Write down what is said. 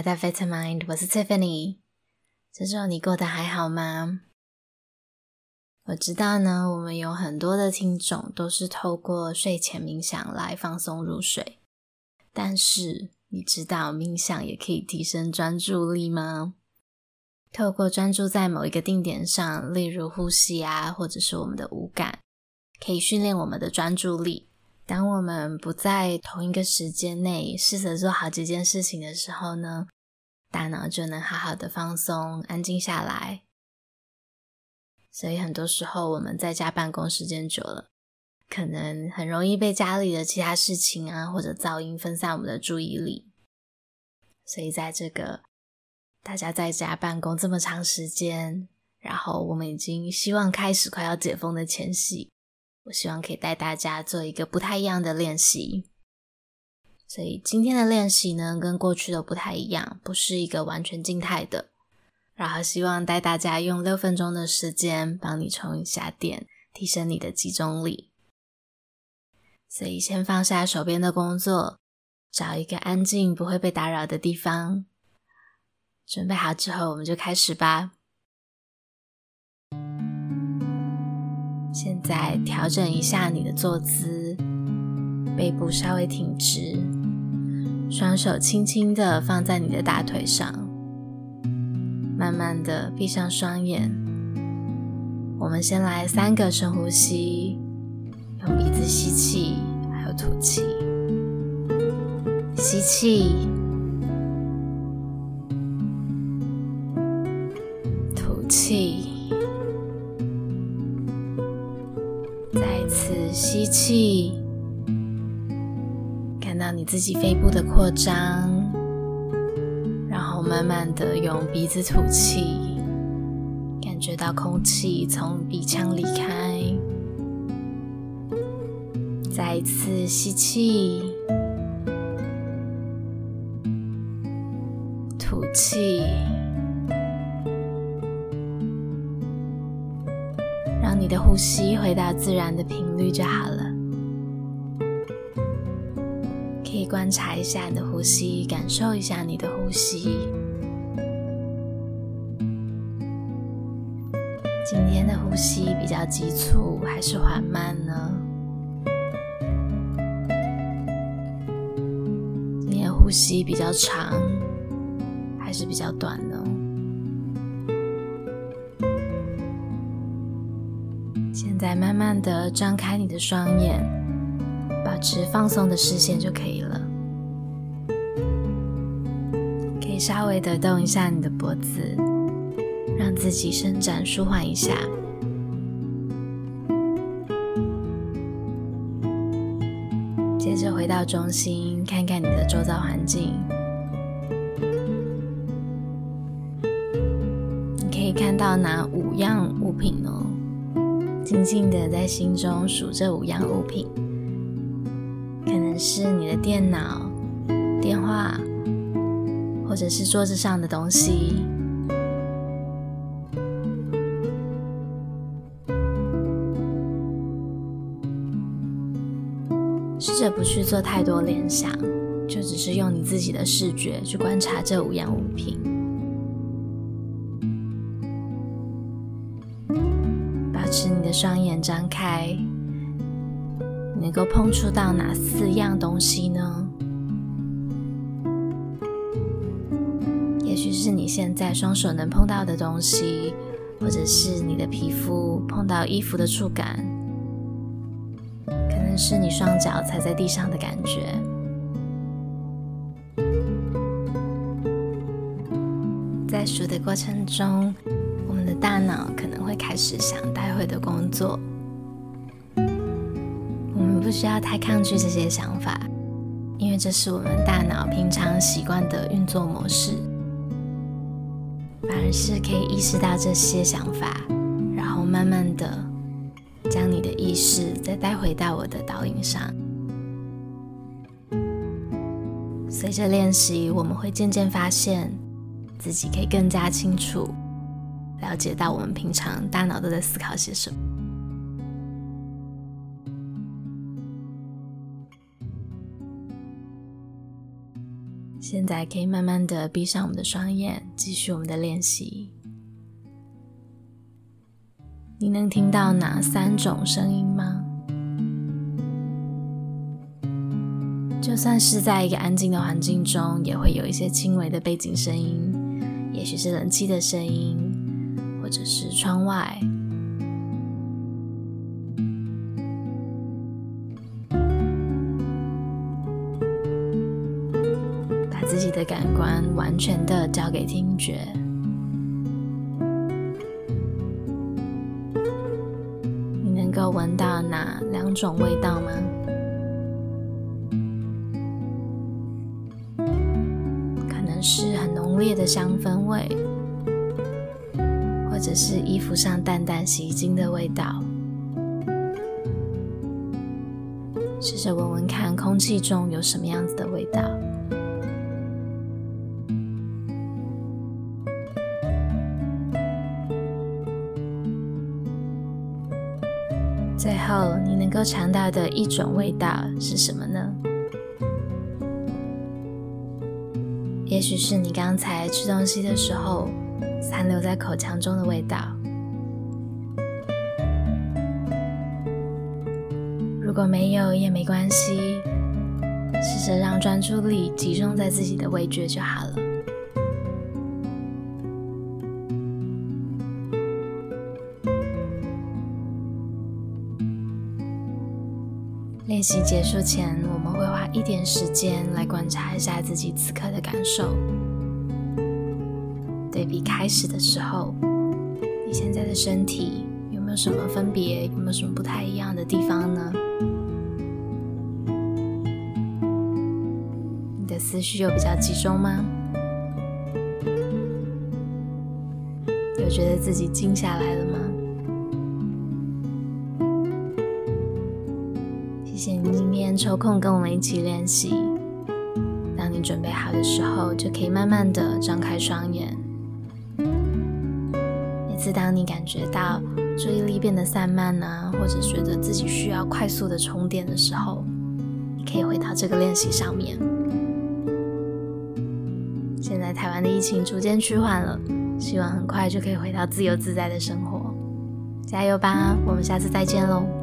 来到 Vitamind，我是 Tiffany。这周你过得还好吗？我知道呢，我们有很多的听众都是透过睡前冥想来放松入睡。但是，你知道冥想也可以提升专注力吗？透过专注在某一个定点上，例如呼吸啊，或者是我们的五感，可以训练我们的专注力。当我们不在同一个时间内试着做好几件事情的时候呢，大脑就能好好的放松、安静下来。所以很多时候我们在家办公时间久了，可能很容易被家里的其他事情啊或者噪音分散我们的注意力。所以在这个大家在家办公这么长时间，然后我们已经希望开始快要解封的前夕。我希望可以带大家做一个不太一样的练习，所以今天的练习呢，跟过去的不太一样，不是一个完全静态的。然后希望带大家用六分钟的时间帮你充一下电，提升你的集中力。所以先放下手边的工作，找一个安静不会被打扰的地方，准备好之后，我们就开始吧。现在调整一下你的坐姿，背部稍微挺直，双手轻轻的放在你的大腿上，慢慢的闭上双眼。我们先来三个深呼吸，用鼻子吸气，还有吐气。吸气，吐气。次吸气，看到你自己肺部的扩张，然后慢慢的用鼻子吐气，感觉到空气从鼻腔离开。再一次吸气，吐气。吸回到自然的频率就好了。可以观察一下你的呼吸，感受一下你的呼吸。今天的呼吸比较急促还是缓慢呢？今天呼吸比较长还是比较短呢？再慢慢的张开你的双眼，保持放松的视线就可以了。可以稍微的动一下你的脖子，让自己伸展舒缓一下。接着回到中心，看看你的周遭环境。你可以看到哪五样物品呢？静静的在心中数这五样物品，可能是你的电脑、电话，或者是桌子上的东西。试着不去做太多联想，就只是用你自己的视觉去观察这五样物品。双眼张开，能够碰触到哪四样东西呢？也许是你现在双手能碰到的东西，或者是你的皮肤碰到衣服的触感，可能是你双脚踩在地上的感觉。在数的过程中，大脑可能会开始想待会的工作，我们不需要太抗拒这些想法，因为这是我们大脑平常习惯的运作模式，反而是可以意识到这些想法，然后慢慢的将你的意识再带回到我的导引上。随着练习，我们会渐渐发现自己可以更加清楚。了解到我们平常大脑都在思考些什么。现在可以慢慢的闭上我们的双眼，继续我们的练习。你能听到哪三种声音吗？就算是在一个安静的环境中，也会有一些轻微的背景声音，也许是冷气的声音，者是窗外。把自己的感官完全的交给听觉。你能够闻到哪两种味道吗？可能是很浓烈的香氛味，者是衣服上淡淡洗衣精的味道。试着闻闻看，空气中有什么样子的味道。最后，你能够尝到的一种味道是什么呢？也许是你刚才吃东西的时候残留在口腔中的味道。如果没有也没关系，试着让专注力集中在自己的味觉就好了。练习结束前，我们会花一点时间来观察一下自己此刻的感受，对比开始的时候，你现在的身体有没有什么分别？有没有什么不太一样的地方呢？你的思绪有比较集中吗？有觉得自己静下来了吗？谢谢你今天抽空跟我们一起练习。当你准备好的时候，就可以慢慢的张开双眼。每次当你感觉到注意力变得散漫啊，或者觉得自己需要快速的充电的时候，你可以回到这个练习上面。现在台湾的疫情逐渐趋缓了，希望很快就可以回到自由自在的生活。加油吧，我们下次再见喽。